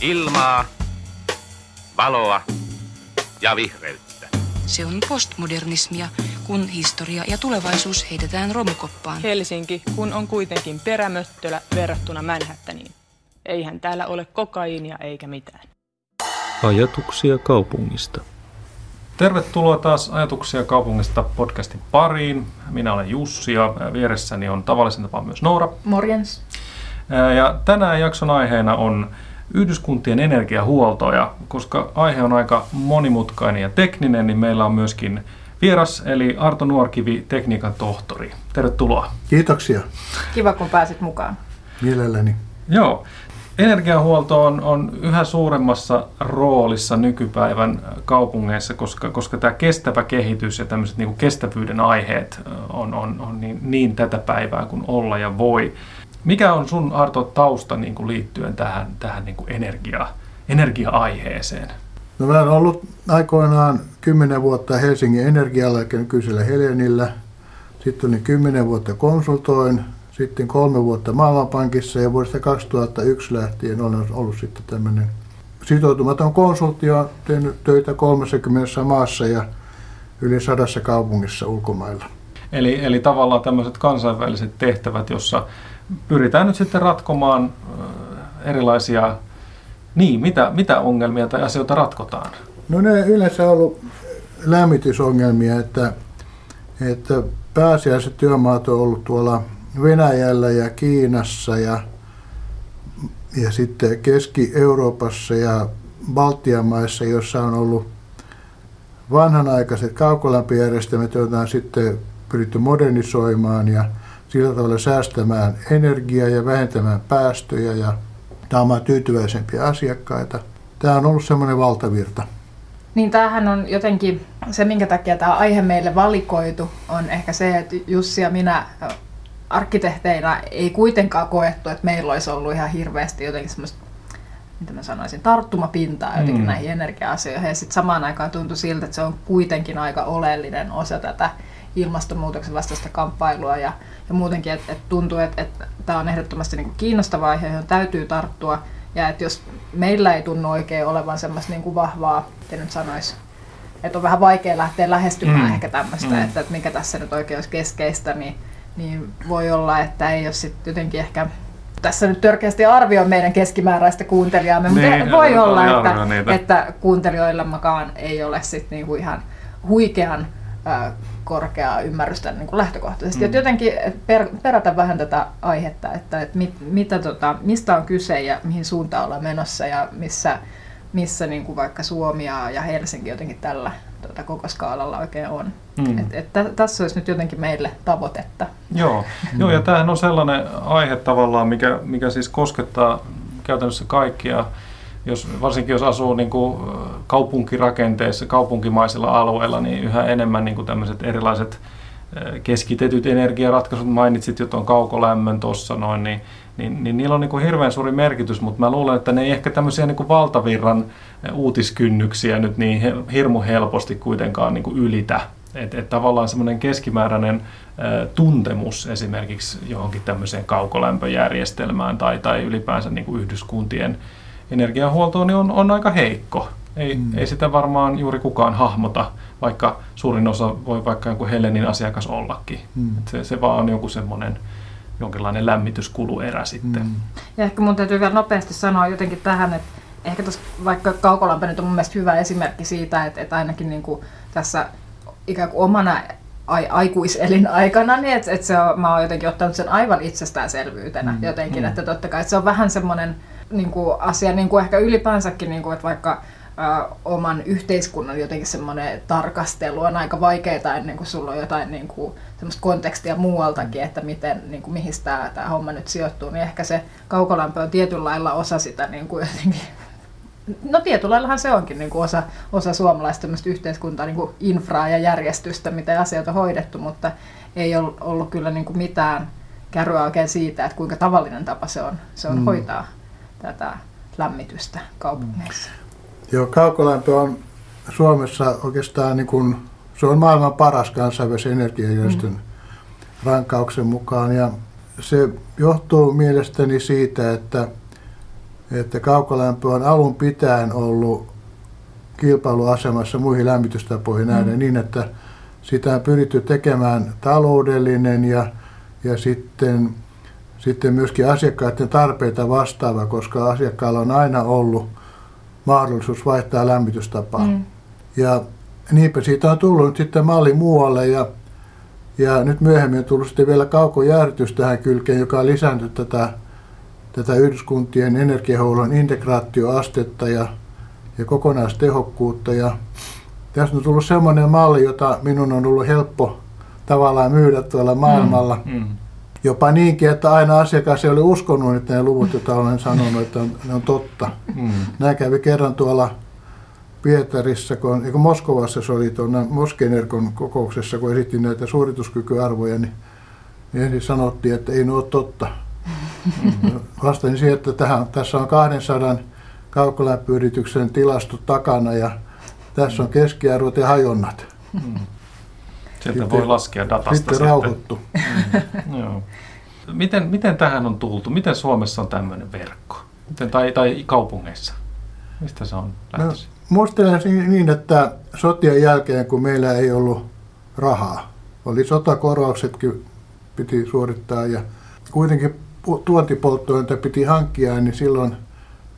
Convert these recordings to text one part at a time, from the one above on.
ilmaa, valoa ja vihreyttä. Se on postmodernismia, kun historia ja tulevaisuus heitetään romukoppaan. Helsinki, kun on kuitenkin perämöttölä verrattuna Manhattaniin. Eihän täällä ole kokaiinia eikä mitään. Ajatuksia kaupungista. Tervetuloa taas Ajatuksia kaupungista podcastin pariin. Minä olen Jussi ja vieressäni on tavallisen tapaan myös Noora. Morjens. Ja tänään jakson aiheena on yhdyskuntien energiahuolto ja koska aihe on aika monimutkainen ja tekninen, niin meillä on myöskin vieras eli Arto Nuorkivi, tekniikan tohtori. Tervetuloa. Kiitoksia. Kiva, kun pääsit mukaan. Mielelläni. Joo. Energiahuolto on, on yhä suuremmassa roolissa nykypäivän kaupungeissa, koska, koska tämä kestävä kehitys ja tämmöiset niin kestävyyden aiheet on, on, on niin, niin tätä päivää kuin olla ja voi. Mikä on sun Arto tausta niin kuin liittyen tähän, tähän niin kuin energia, energia-aiheeseen? No mä olen ollut aikoinaan kymmenen vuotta Helsingin energialla, nykyisellä Helenillä. Sitten olin kymmenen vuotta konsultoin, sitten kolme vuotta Maailmanpankissa ja vuodesta 2001 lähtien olen ollut sitten tämmöinen sitoutumaton konsultti ja tehnyt töitä 30 maassa ja yli sadassa kaupungissa ulkomailla. Eli, eli tavallaan tämmöiset kansainväliset tehtävät, jossa pyritään nyt sitten ratkomaan erilaisia, niin mitä, mitä ongelmia tai asioita ratkotaan? No ne yleensä on ollut lämmitysongelmia, että, että pääasiassa työmaat on ollut tuolla Venäjällä ja Kiinassa ja, ja sitten Keski-Euroopassa ja Baltian maissa, jossa on ollut vanhanaikaiset kaukolämpöjärjestelmät, joita on sitten pyritty modernisoimaan ja sillä tavalla säästämään energiaa ja vähentämään päästöjä ja saamaan tyytyväisempiä asiakkaita. Tämä on ollut semmoinen valtavirta. Niin tämähän on jotenkin se, minkä takia tämä aihe meille valikoitu, on ehkä se, että Jussi ja minä arkkitehteina ei kuitenkaan koettu, että meillä olisi ollut ihan hirveästi jotenkin semmoista mitä mä sanoisin, tarttumapintaa jotenkin mm. näihin energia-asioihin. Ja sitten samaan aikaan tuntui siltä, että se on kuitenkin aika oleellinen osa tätä ilmastonmuutoksen vastaista kamppailua ja, ja muutenkin, että et tuntuu, että et, tämä on ehdottomasti niinku kiinnostava aihe, johon täytyy tarttua. Ja että jos meillä ei tunnu oikein olevan semmoista niinku vahvaa, miten nyt sanoisi, että on vähän vaikea lähteä lähestymään mm. ehkä tämmöistä, mm. että, että mikä tässä nyt oikein olisi keskeistä, niin, niin voi olla, että ei ole sitten jotenkin ehkä tässä nyt törkeästi arvioi meidän keskimääräistä kuuntelijaamme, mutta niin, voi olla, että, että kuuntelijoillammekaan ei ole sitten niinku ihan huikean korkeaa ymmärrystä niin kuin lähtökohtaisesti. Mm. Että jotenkin per, perätä vähän tätä aihetta, että, että mit, mitä, tota, mistä on kyse ja mihin suuntaan ollaan menossa ja missä, missä niin kuin vaikka Suomi ja Helsinki jotenkin tällä tota, koko skaalalla oikein on. Mm. Et, et, tässä olisi nyt jotenkin meille tavoitetta. Joo, Joo ja tämähän on sellainen aihe tavallaan, mikä, mikä siis koskettaa käytännössä kaikkia jos, varsinkin jos asuu niin kuin kaupunkirakenteessa, kaupunkimaisilla alueilla, niin yhä enemmän niin kuin tämmöiset erilaiset keskitetyt energiaratkaisut, mainitsit jo tuon kaukolämmön tuossa noin, niin, niin, niin niillä on niin kuin hirveän suuri merkitys, mutta mä luulen, että ne ei ehkä tämmöisiä niin kuin valtavirran uutiskynnyksiä nyt niin hirmu helposti kuitenkaan niin kuin ylitä. Että et tavallaan semmoinen keskimääräinen ä, tuntemus esimerkiksi johonkin tämmöiseen kaukolämpöjärjestelmään tai, tai ylipäänsä niin kuin yhdyskuntien energiahuoltoon niin on, on aika heikko. Ei, mm. ei sitä varmaan juuri kukaan hahmota, vaikka suurin osa voi vaikka joku Helenin asiakas ollakin. Mm. se, se vaan on joku semmoinen jonkinlainen lämmityskuluerä sitten. Mm. Ja ehkä mun täytyy vielä nopeasti sanoa jotenkin tähän, että ehkä tuossa vaikka kaukolämpö nyt on mun mielestä hyvä esimerkki siitä, että, että ainakin niin kuin tässä ikään kuin omana ai, aikuiselinaikana, niin että, että se on, mä oon jotenkin ottanut sen aivan itsestäänselvyytenä mm. jotenkin, mm. että totta kai että se on vähän semmoinen niin kuin asia, niin kuin ehkä ylipäänsäkin, niin kuin, että vaikka ä, oman yhteiskunnan jotenkin semmoinen tarkastelu on aika vaikeaa ennen kuin sulla on jotain niin kuin, semmoista kontekstia muualtakin, että miten, niin kuin, mihin tämä, tämä homma nyt sijoittuu, niin ehkä se kaukolämpö on tietyllä lailla osa sitä niin kuin jotenkin. No tietyllä laillahan se onkin niin kuin osa, osa suomalaista yhteiskuntaa, niin kuin infraa ja järjestystä, miten asioita on hoidettu, mutta ei ollut, ollut kyllä niin kuin mitään kärryä oikein siitä, että kuinka tavallinen tapa se on, se on mm. hoitaa tätä lämmitystä kaupungeissa. Mm. Joo, kaukolämpö on Suomessa oikeastaan niin kuin, se on maailman paras kansainvälisen energiajärjestön mm. rankauksen mukaan ja se johtuu mielestäni siitä, että että kaukolämpö on alun pitäen ollut kilpailuasemassa muihin lämmitystapoihin nähden mm. niin, että sitä on pyritty tekemään taloudellinen ja, ja sitten, sitten myöskin asiakkaiden tarpeita vastaava, koska asiakkaalla on aina ollut mahdollisuus vaihtaa lämmitystapaa. Mm. Ja niinpä siitä on tullut nyt sitten malli muualle ja, ja nyt myöhemmin on tullut sitten vielä kaukojäärytys tähän kylkeen, joka on lisännyt tätä, tätä yhdyskuntien energiahuollon integraatioastetta ja, ja kokonaistehokkuutta. Ja tässä on tullut sellainen malli, jota minun on ollut helppo tavallaan myydä tuolla maailmalla. Mm, mm. Jopa niinkin, että aina asiakas ei ole uskonut, että ne luvut, joita olen sanonut, että ne on totta. Mm. Nämä kävi kerran tuolla Pietarissa, kun, kun Moskovassa se oli tuonne Moskenerkon kokouksessa, kun esitin näitä suorituskykyarvoja, niin, niin ensin sanottiin, että ei ne ole totta. Mm-hmm. Vastasin siihen, että tähän, tässä on 200 kaukolämpöyrityksen tilasto takana ja tässä on keskiarvot ja hajonnat. Mm. Sieltä sitten, voi laskea datasta sitten. Rauhoittu. Mm. Joo. Miten, miten tähän on tultu? Miten Suomessa on tämmöinen verkko? Miten, tai, tai kaupungeissa? Mistä se on lähtöisin? No, muistelen niin, että sotien jälkeen, kun meillä ei ollut rahaa, oli sotakorvauksetkin piti suorittaa ja kuitenkin tuontipolttoaineita piti hankkia, niin silloin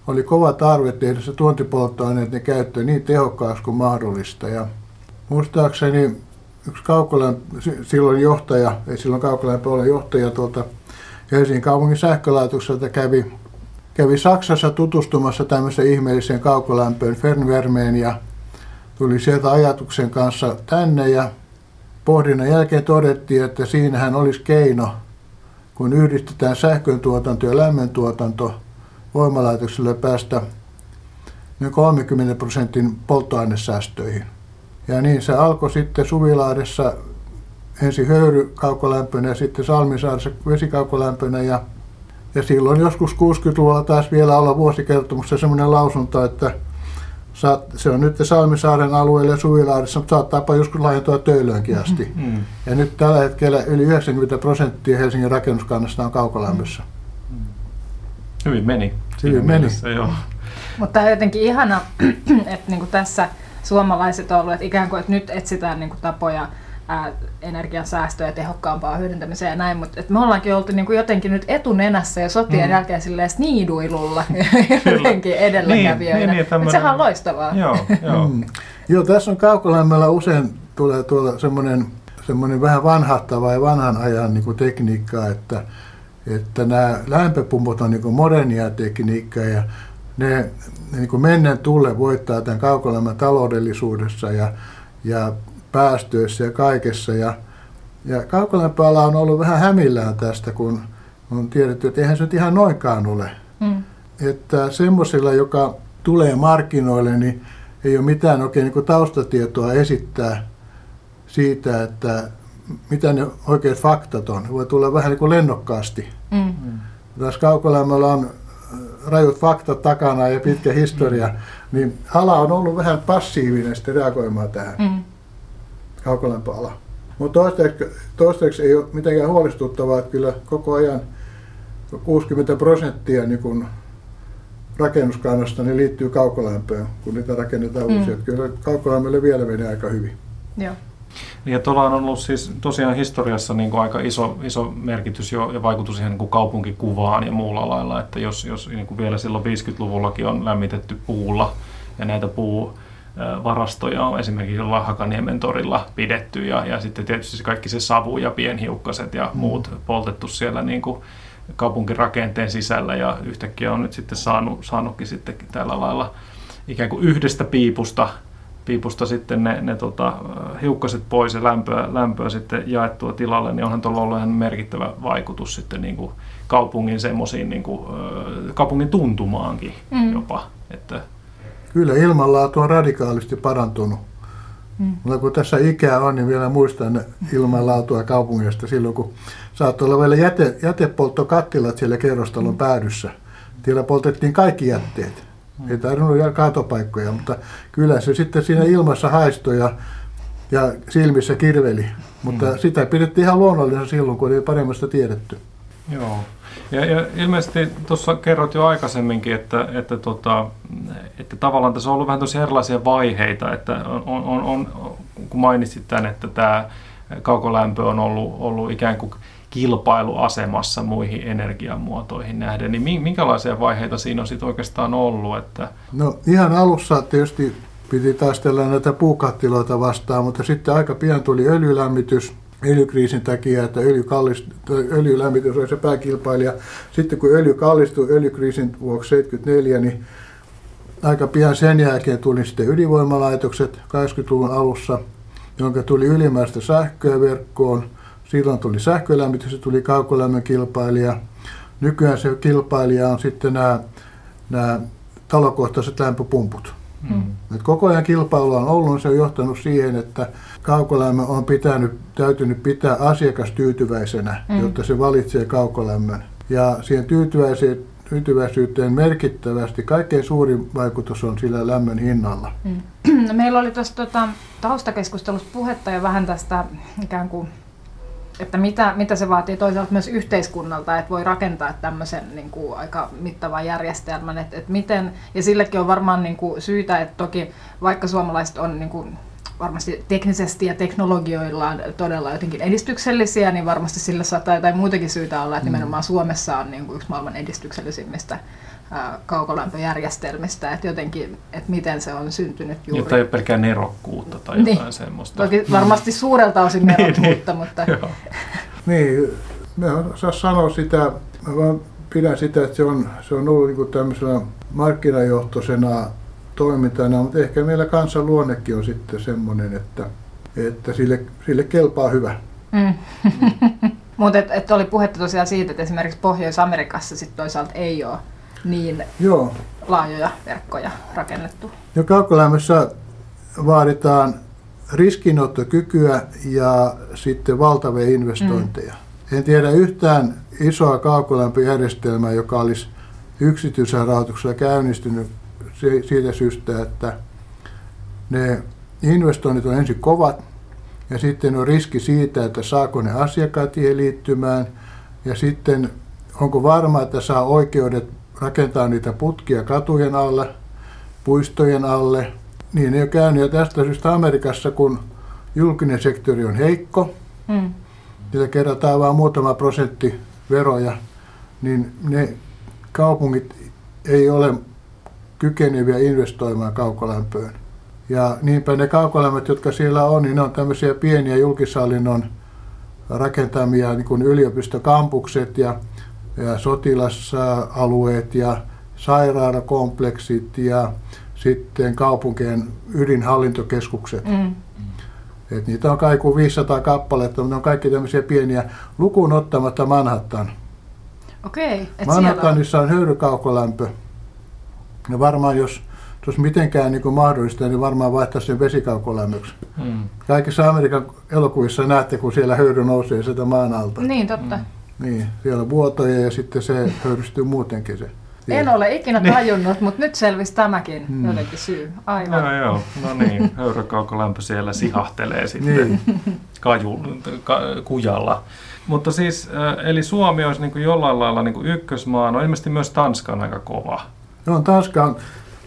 oli kova tarve tehdä se tuontipolttoaineiden käyttö niin tehokkaaksi kuin mahdollista. Ja muistaakseni yksi kaukolämpö, silloin johtaja, ei silloin kaukolämpö ole johtaja tuolta Helsingin kaupungin sähkölaitokselta kävi, kävi Saksassa tutustumassa tämmöiseen ihmeelliseen kaukolämpöön Fernwärmeen ja tuli sieltä ajatuksen kanssa tänne ja pohdinnan jälkeen todettiin, että siinähän olisi keino, kun yhdistetään sähkön tuotanto ja lämmön tuotanto voimalaitokselle päästä noin 30 prosentin polttoainesäästöihin. Ja niin se alkoi sitten Suvilaadessa ensin höyrykaukolämpönä ja sitten Salmisaaressa vesikaukolämpönä ja, ja silloin joskus 60-luvulla taas vielä olla vuosikertomuksessa semmoinen lausunto, että saat, se on nyt Salmisaaren alueelle ja Suvilaadessa, mutta saattaapa joskus laajentua Töölöönkin asti. Mm. mm. Ja nyt tällä hetkellä yli 90 prosenttia Helsingin rakennuskannasta on kaukolämpössä. Mm. Hyvin meni. Hyvin meni. Mielessä, joo. Mutta jotenkin ihana, että niin kuin tässä suomalaiset on ollut, että ikään kuin että nyt etsitään niin kuin tapoja ää, energiansäästöä ja tehokkaampaa hyödyntämiseen ja näin, mutta että me ollaankin oltu niin kuin jotenkin nyt etunenässä ja sotien mm. jälkeen silleen sniiduilulla jotenkin edelläkävijöinä. Niin, niin, niin, tämmönen... Sehän on loistavaa. Joo, joo. Mm. joo tässä on kaukolämmöllä usein tulee tuolla semmoinen, semmoinen vähän vanhahtava ja vanhan ajan niin kuin tekniikkaa, että, että nämä lämpöpumput on niin kuin modernia tekniikkaa ja ne niin kuin mennen tulle voittaa tämän kaukolämmön taloudellisuudessa ja, ja päästöissä ja kaikessa. Ja, ja kaukolämpöala on ollut vähän hämillään tästä, kun on tiedetty, että eihän se nyt ihan noinkaan ole. Mm. Että semmoisilla, joka tulee markkinoille, niin ei ole mitään oikein niin kuin taustatietoa esittää siitä, että mitä ne oikeat faktat on. Voi tulla vähän niin kuin lennokkaasti. Mm. Tässä kaukolämmöllä on rajut faktat takana ja pitkä historia, mm. niin ala on ollut vähän passiivinen sitten reagoimaan tähän mm. kaukolämpöala. Mutta toistaiseksi, toistaiseksi ei ole mitenkään huolestuttavaa, että kyllä koko ajan 60 prosenttia niin kun rakennuskannasta niin liittyy kaukolämpöön, kun niitä rakennetaan mm. uusia. Kyllä kaukolämmölle vielä menee aika hyvin. Joo. Niin, ja tuolla on ollut siis tosiaan historiassa niin kuin aika iso, iso merkitys jo, ja vaikutus ihan niin kuin kaupunkikuvaan ja muulla lailla, että jos, jos niin kuin vielä silloin 50-luvullakin on lämmitetty puulla ja näitä puu varastoja on esimerkiksi Hakaniemen torilla pidetty ja, ja sitten tietysti se kaikki se savu ja pienhiukkaset ja mm. muut poltettu siellä niin kuin kaupunkirakenteen sisällä ja yhtäkkiä on nyt sitten saanut, saanutkin sitten tällä lailla ikään kuin yhdestä piipusta piipusta sitten ne, ne tota, hiukkaset pois ja lämpöä, lämpöä sitten jaettua tilalle, niin onhan tuolla ollut ihan merkittävä vaikutus sitten niin kuin kaupungin semmoisiin niin kuin, kaupungin tuntumaankin mm. jopa. Että... Kyllä ilmanlaatu on radikaalisti parantunut. Mm. Mutta kun tässä ikää on, niin vielä muistan ilmanlaatua kaupungista silloin, kun saattoi olla vielä jäte, jätepolttokattilat siellä kerrostalon mm. päädyssä. Siellä poltettiin kaikki jätteet. Ei tarvinnut olla kaatopaikkoja, mutta kyllä se sitten siinä ilmassa haistoi ja, ja silmissä kirveli. Mutta mm. sitä pidettiin ihan luonnollisena silloin, kun oli paremmasta tiedetty. Joo. Ja, ja ilmeisesti tuossa kerrot jo aikaisemminkin, että, että, tota, että tavallaan tässä on ollut vähän erilaisia vaiheita, että on, on, on, kun mainitsit tämän, että tämä kaukolämpö on ollut, ollut ikään kuin kilpailuasemassa muihin energiamuotoihin nähden, niin minkälaisia vaiheita siinä on sitten oikeastaan ollut? Että... No ihan alussa tietysti piti taistella näitä puukattiloita vastaan, mutta sitten aika pian tuli öljylämmitys öljykriisin takia, että öljy öljylämmitys oli se pääkilpailija. Sitten kun öljy kallistui öljykriisin vuoksi 74, niin aika pian sen jälkeen tuli sitten ydinvoimalaitokset 80-luvun alussa, jonka tuli ylimääräistä sähköä verkkoon. Silloin tuli sähkölämmitys ja tuli kaukolämmön kilpailija. Nykyään se kilpailija on sitten nämä, nämä talokohtaiset lämpöpumput. Mm. Et koko ajan kilpailu on ollut, niin se on johtanut siihen, että kaukolämmö on pitänyt, täytynyt pitää asiakas tyytyväisenä, mm. jotta se valitsee kaukolämmön. Ja siihen tyytyväisyyteen, tyytyväisyyteen merkittävästi kaikkein suurin vaikutus on sillä lämmön hinnalla. Mm. No, meillä oli tuossa tota, taustakeskustelussa puhetta jo vähän tästä ikään kuin että mitä, mitä se vaatii toisaalta myös yhteiskunnalta, että voi rakentaa tämmöisen niin kuin, aika mittavan järjestelmän. Että, että miten, ja sillekin on varmaan niin kuin, syytä, että toki vaikka suomalaiset on niin kuin, varmasti teknisesti ja teknologioillaan todella jotenkin edistyksellisiä, niin varmasti sillä saattaa jotain muutakin syytä olla, että mm. nimenomaan Suomessa on niin kuin yksi maailman edistyksellisimmistä kaukolämpöjärjestelmistä, että jotenkin, että miten se on syntynyt juuri. Jotta ei ole pelkää nerokkuutta tai niin. jotain semmoista. Toki varmasti suurelta osin niin, nerokkuutta, niin, mutta... Joo. niin, mä saa sanoa sitä, mä vaan pidän sitä, että se on, se on ollut niin tämmöisenä markkinajohtoisena toimintana, mutta ehkä meillä kansan luonnekin on sitten semmoinen, että, että sille, sille kelpaa hyvä. Mm. mm. mutta et, et oli puhetta tosiaan siitä, että esimerkiksi Pohjois-Amerikassa sitten toisaalta ei ole niin Joo. laajoja verkkoja rakennettu. Ja kaukolämmössä vaaditaan riskinottokykyä ja sitten valtavia investointeja. Mm. En tiedä yhtään isoa kaukolämpöjärjestelmää, joka olisi yksityisellä rahoituksella käynnistynyt siitä syystä, että ne investoinnit on ensin kovat ja sitten on riski siitä, että saako ne asiakkaat siihen liittymään ja sitten onko varma, että saa oikeudet rakentaa niitä putkia katujen alle, puistojen alle. Niin ei ole käynyt. Ja tästä syystä Amerikassa, kun julkinen sektori on heikko, mm. niillä kerätään vain muutama prosentti veroja, niin ne kaupungit ei ole kykeneviä investoimaan kaukolämpöön. Ja niinpä ne kaukolämmöt, jotka siellä on, niin ne on tämmöisiä pieniä julkishallinnon rakentamia niin kuin yliopistokampukset ja ja sotilasalueet ja sairaalakompleksit ja sitten kaupunkien ydinhallintokeskukset. Mm. Et niitä on kaiku 500 kappaletta, mutta ne on kaikki tämmöisiä pieniä, lukuun ottamatta Manhattan. Okei, okay, Manhattanissa on höyrykaukolämpö. Ja varmaan jos olisi mitenkään niin mahdollista, niin varmaan vaihtaa sen vesikaukolämmöksi. Mm. Kaikissa Amerikan elokuvissa näette, kun siellä höyry nousee sieltä maan alta. Niin, totta. Mm. Niin, siellä on vuotoja ja sitten se höyrystyy muutenkin se. En ole ikinä niin. tajunnut, mutta nyt selvisi tämäkin hmm. jotenkin syy. Aivan. Joo, joo. No niin, höyrykaukolämpö siellä sihahtelee sitten niin. kaju, ka, kujalla. Mutta siis, eli Suomi olisi niin kuin jollain lailla niin kuin ykkösmaa, no ilmeisesti myös Tanska on aika kova. No, Tanska on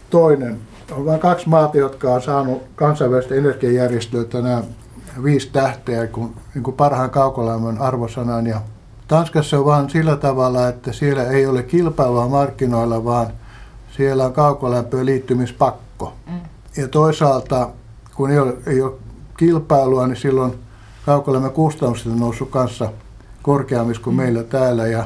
toinen. On vain kaksi maata, jotka on saanut kansainvälistä energiajärjestöiltä nämä viisi tähteä kun, niin kuin parhaan kaukolämmön arvosanan ja Tanskassa on vaan sillä tavalla, että siellä ei ole kilpailua markkinoilla, vaan siellä on kaukolämpöön liittymispakko. Mm. Ja toisaalta, kun ei ole, ei ole kilpailua, niin silloin kaukolämmön kustannukset on noussut kanssa korkeammissa kuin mm. meillä täällä. Ja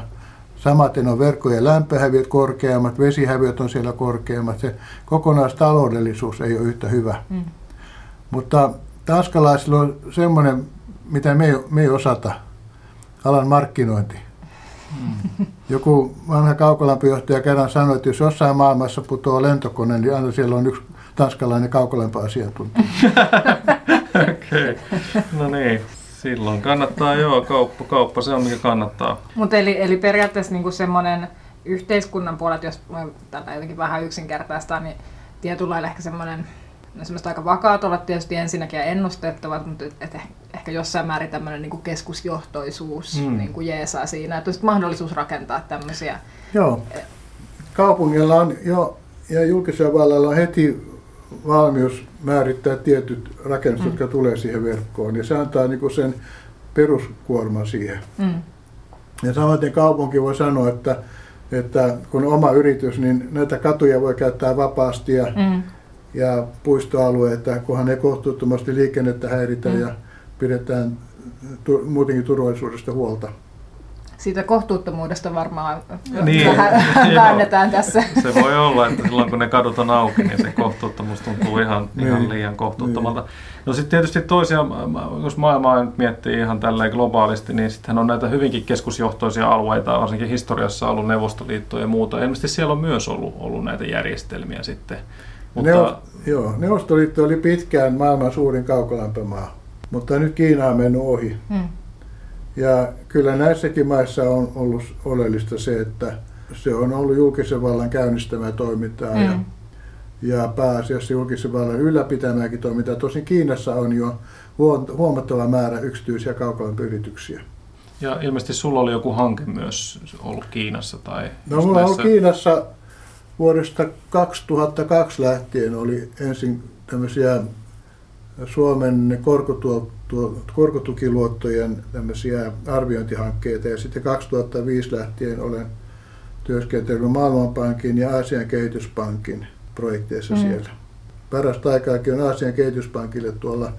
samaten on verkkojen lämpöhäviöt korkeammat, vesihäviöt on siellä korkeammat. Se kokonaistaloudellisuus ei ole yhtä hyvä. Mm. Mutta tanskalaisilla on semmoinen, mitä me ei, me ei osata – alan markkinointi. Hmm. Joku vanha kaukolämpöjohtaja kerran sanoi, että jos jossain maailmassa putoaa lentokone, niin aina siellä on yksi tanskalainen kaukolämpöasiantuntija. Okei, okay. no niin. Silloin kannattaa, joo, kauppa, kauppa se on mikä kannattaa. Mutta eli, eli periaatteessa niinku semmoinen yhteiskunnan puolet, jos tällä jotenkin vähän yksinkertaistaa, niin tietyllä lailla ehkä semmoinen no semmoista aika vakaat olla tietysti ensinnäkin ja ennustettavat, mutta et, et ehkä jossain määrin tämmöinen niin keskusjohtoisuus Mm. mm. niin kuin jeesaa siinä, että olisi mahdollisuus rakentaa tämmöisiä. Joo. Kaupungilla on jo, ja julkisella vallalla on heti valmius määrittää tietyt rakennukset, mm. jotka tulee siihen verkkoon. Ja se antaa niin sen peruskuorman siihen. Mm. Ja samaten kaupunki voi sanoa, että, että kun oma yritys, niin näitä katuja voi käyttää vapaasti ja, Mm. ja puistoalueita, kunhan ei kohtuuttomasti liikennettä häiritä Mm. ja pidetään tu, muutenkin turvallisuudesta huolta. Siitä kohtuuttomuudesta varmaan Niin, niin, vähän väännetään tässä. Se voi olla, että silloin kun ne kadut on auki, niin se kohtuuttomuus tuntuu ihan, ihan Niin. liian kohtuuttomalta. No sitten tietysti toisia, jos maailmaa nyt miettii ihan tälleen globaalisti, niin sittenhän on näitä hyvinkin keskusjohtoisia alueita, varsinkin historiassa ollut Neuvostoliitto ja muuta. Ilmeisesti siellä on myös ollut, ollut näitä järjestelmiä sitten. Mutta, Mutta... Joo, Neuvostoliitto oli pitkään maailman suurin kaukolämpömaa, mutta nyt Kiina on mennyt ohi. Mm. Ja kyllä näissäkin maissa on ollut oleellista se, että se on ollut julkisen vallan käynnistämää toimintaa Mm. ja, ja pääasiassa julkisen vallan ylläpitämääkin toimintaa. Tosin Kiinassa on jo huom- huomattava määrä yksityisiä kaukolämpöyrityksiä. ja ilmeisesti sulla oli joku hanke myös ollut Kiinassa. Tai No mulla on näissä- Kiinassa vuodesta 2002 lähtien oli ensin tämmöisiä Suomen korkotuo, tuo, korkotukiluottojen tämmöisiä arviointihankkeita ja sitten 2005 lähtien olen työskennellyt Maailmanpankin ja Aasian kehityspankin projekteissa Mm. mm. siellä. Parasta aikaakin on Aasian kehityspankille tuolla,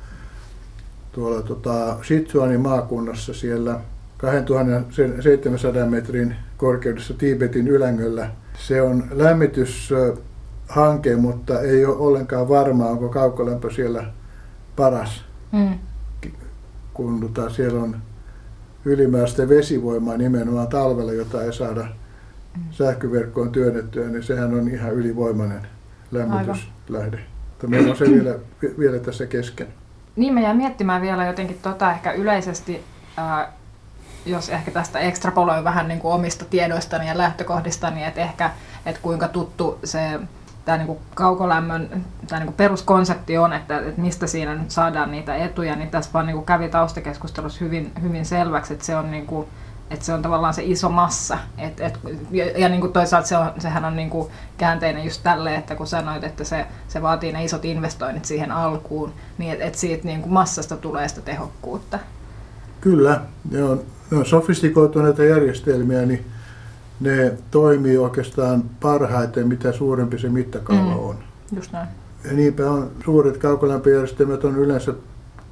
tuolla tota Sichuanin maakunnassa siellä 2700 metrin korkeudessa Tiibetin ylängöllä. Se on lämmityshanke, mutta ei ole ollenkaan varmaa, onko kaukolämpö siellä paras, Mm. Kun tota siellä on ylimääräistä vesivoimaa nimenomaan talvella, jota ei saada sähköverkkoon työnnettyä, niin sehän on ihan ylivoimainen lämmityslähde. Meillä on se vielä, vielä tässä kesken. Niin mä jäin miettimään vielä jotenkin tota ehkä yleisesti, ää, jos ehkä tästä ekstrapoloin vähän niin kuin omista tiedoistani ja lähtökohdistani, että ehkä, että kuinka tuttu se tämä niin kaukolämmön tämä niin peruskonsepti on, että, että mistä siinä nyt saadaan niitä etuja, niin tässä vaan niin kävi taustakeskustelussa hyvin, hyvin selväksi, että se on niin kuin, että se on tavallaan se iso massa. Et, et, ja ja niin kuin toisaalta se on, sehän on niin kuin käänteinen just tälle, että kun sanoit, että se, se vaatii ne isot investoinnit siihen alkuun, niin että et siitä niin kuin massasta tulee sitä tehokkuutta. Kyllä, ne on, ne on sofistikoituneita järjestelmiä, niin ne toimii oikeastaan parhaiten, mitä suurempi se mittakaava Mm. on. Just näin. Ja niinpä on suuret kaukolämpöjärjestelmät on yleensä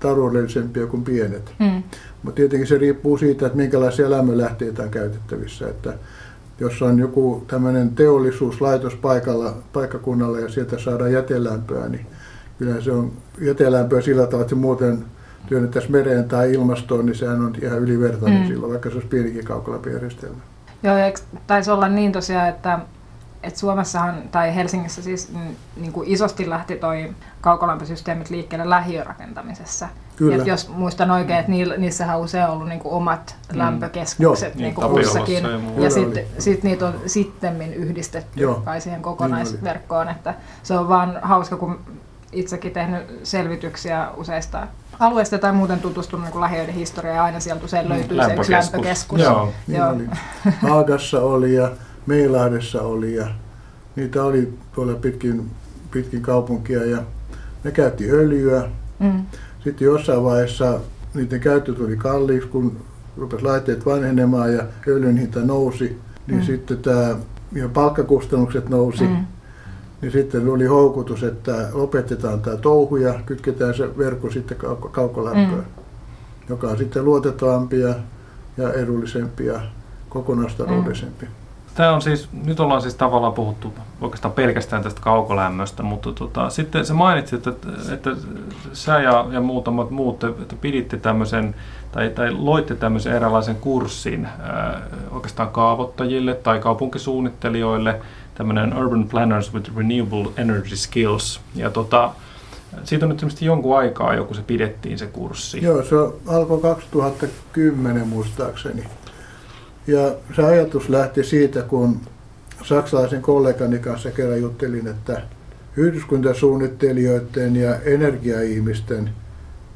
taloudellisempia kuin pienet. Mm. Mutta tietenkin se riippuu siitä, että minkälaisia lämmönlähteitä on käytettävissä. Että jos on joku tämmöinen teollisuuslaitos paikalla, paikkakunnalla ja sieltä saadaan jätelämpöä, niin kyllä se on jätelämpöä sillä tavalla, että se muuten työnnettäisiin mereen tai ilmastoon, niin sehän on ihan ylivertainen Mm. silloin, vaikka se olisi pienikin kaukolämpöjärjestelmä. Joo, ja taisi olla niin tosiaan, että, että Suomessahan tai Helsingissä siis niin kuin isosti lähti toi kaukolämpösysteemit liikkeelle lähiörakentamisessa. Kyllä. Et jos muistan oikein, että niillä, niissähän on usein ollut niin kuin omat Mm. lämpökeskukset Joo. niin Niin, kuin Tapiolassa kussakin. ja Ja sitten sit niitä on sittemmin yhdistetty Joo. kai siihen Niin kokonaisverkkoon. Että se on vaan hauska, kun itsekin tehnyt selvityksiä useista alueista tai muuten tutustunut niin lähiöiden historiaan aina sieltä usein löytyy se yksi Lämpökeskus. lämpökeskus. Joo. Niin Joo. oli. Haagassa oli ja Meilahdessa oli ja niitä oli tuolla pitkin, pitkin kaupunkia ja ne käytti öljyä. Mm. Sitten jossain vaiheessa niiden käyttö tuli kalliiksi, kun rupesi laitteet vanhenemaan ja öljyn hinta nousi, niin Mm. sitten tämä ja palkkakustannukset nousi. Mm. Niin sitten oli houkutus, että lopetetaan tämä touhu ja kytketään se verkko sitten kauko- kaukolämpöön, Mm. joka on sitten luotettavampi ja, ja edullisempi ja kokonaistaloudellisempi. Tämä on siis, nyt ollaan siis tavallaan puhuttu oikeastaan pelkästään tästä kaukolämmöstä, mutta tota, sitten sä mainitsit, että, että sä ja, ja muutamat muut, että piditte tämmöisen, tai, tai loitte tämmöisen eräänlaisen kurssin ää, oikeastaan kaavoittajille tai kaupunkisuunnittelijoille, tämmöinen Urban Planners with Renewable Energy Skills. Ja tota, siitä on nyt ilmeisesti jonkun aikaa joku se pidettiin se kurssi. Joo, se alkoi 2010 muistaakseni. Ja se ajatus lähti siitä, kun saksalaisen kollegani kanssa kerran juttelin, että yhdyskuntasuunnittelijoiden ja energiaihmisten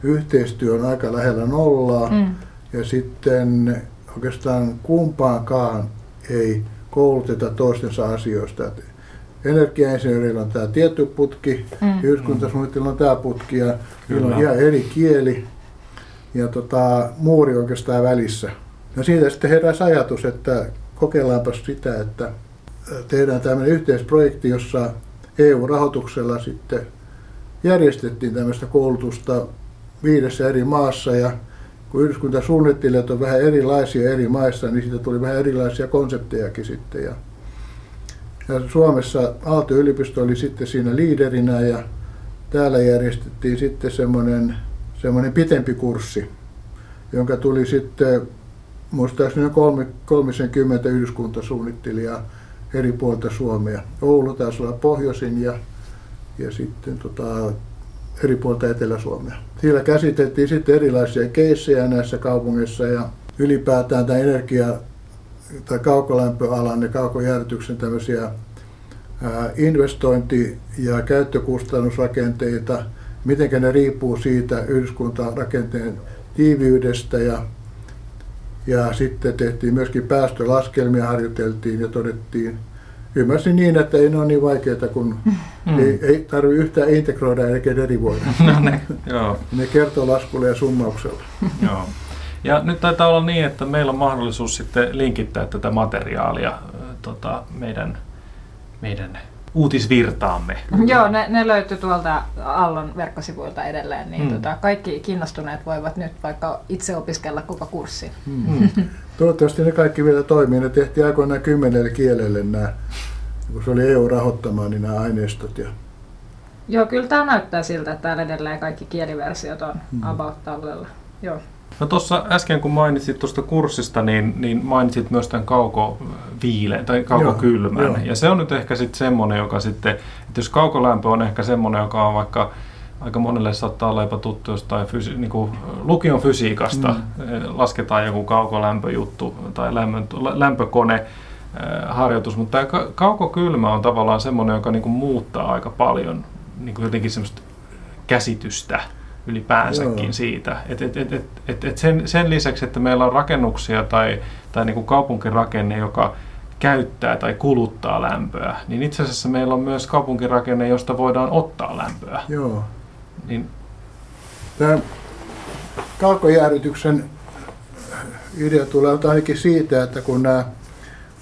yhteistyö on aika lähellä nollaa. Mm. Ja sitten oikeastaan kumpaankaan ei kouluteta toistensa asioista. Et energiainsinöörillä on tämä tietty putki, Mm. yhdyskuntasuunnittelulla on tämä putki ja niillä on ihan eri kieli ja tota, muuri oikeastaan välissä. No siitä sitten heräsi ajatus, että kokeillaanpas sitä, että tehdään tämmöinen yhteisprojekti, jossa EU-rahoituksella sitten järjestettiin tämmöistä koulutusta viidessä eri maassa ja kun yhdyskuntasuunnittelijat on vähän erilaisia eri maissa, niin siitä tuli vähän erilaisia konseptejakin sitten. Ja, ja Suomessa Aalto-yliopisto oli sitten siinä liiderinä ja täällä järjestettiin sitten semmoinen, semmoinen pitempi kurssi, jonka tuli sitten muistaakseni noin kolme, 30 yhdyskuntasuunnittelijaa eri puolta Suomea. Oulu taisi olla pohjoisin ja, ja sitten tota, eri puolta Etelä-Suomea. Siellä käsiteltiin sitten erilaisia keissejä näissä kaupungeissa ja ylipäätään tämä energia- tai kaukolämpöalan ja kaukojärjityksen tämmöisiä investointi- ja käyttökustannusrakenteita, miten ne riippuu siitä yhdyskuntarakenteen tiiviydestä ja, ja sitten tehtiin myöskin päästölaskelmia, harjoiteltiin ja todettiin, ymmärsin niin, että ei ne ole niin vaikeita, kun Mm. ei, ei tarvitse yhtään integroida eikä derivoida. No ne, joo, Ne kertoo laskulla ja summauksella. joo. Ja nyt taitaa olla niin, että meillä on mahdollisuus sitten linkittää tätä materiaalia tota, meidän, meidän uutisvirtaamme. Joo, ne, ne löytyy tuolta Aallon verkkosivuilta edelleen, niin Mm. mm. tota, kaikki kiinnostuneet voivat nyt vaikka itse opiskella koko kurssin. Mm. Toivottavasti ne kaikki vielä toimii. Ne tehtiin aikoinaan kymmenelle kielelle nämä, kun se oli EU-rahoittamaan, niin nämä aineistot. Ja, Joo, kyllä tämä näyttää siltä, että täällä edelleen kaikki kieliversiot on Mm. mm. about tallella. Joo. No tuossa äsken kun mainitsit tuosta kurssista, niin, niin mainitsit myös tämän kaukoviileen tai kaukokylmän. Joo, joo. Ja se on nyt ehkä sitten semmoinen, joka sitten, että jos kaukolämpö on ehkä semmoinen, joka on vaikka aika monelle saattaa olla jopa tuttu jostain fysi- niin kuin lukion fysiikasta. Mm. Lasketaan joku kaukolämpöjuttu tai lämmön, lämpökone harjoitus, mutta tämä ka- kaukokylmä on tavallaan semmoinen, joka niin kuin muuttaa aika paljon niin kuin jotenkin semmoista käsitystä ylipäänsäkin Joo. siitä. Et, et, et, et, et, et sen, sen lisäksi, että meillä on rakennuksia tai, tai niin kuin kaupunkirakenne, joka käyttää tai kuluttaa lämpöä, niin itse asiassa meillä on myös kaupunkirakenne, josta voidaan ottaa lämpöä. joo. Niin, Tämä kaukojäädytyksen idea tulee ainakin siitä, että kun nämä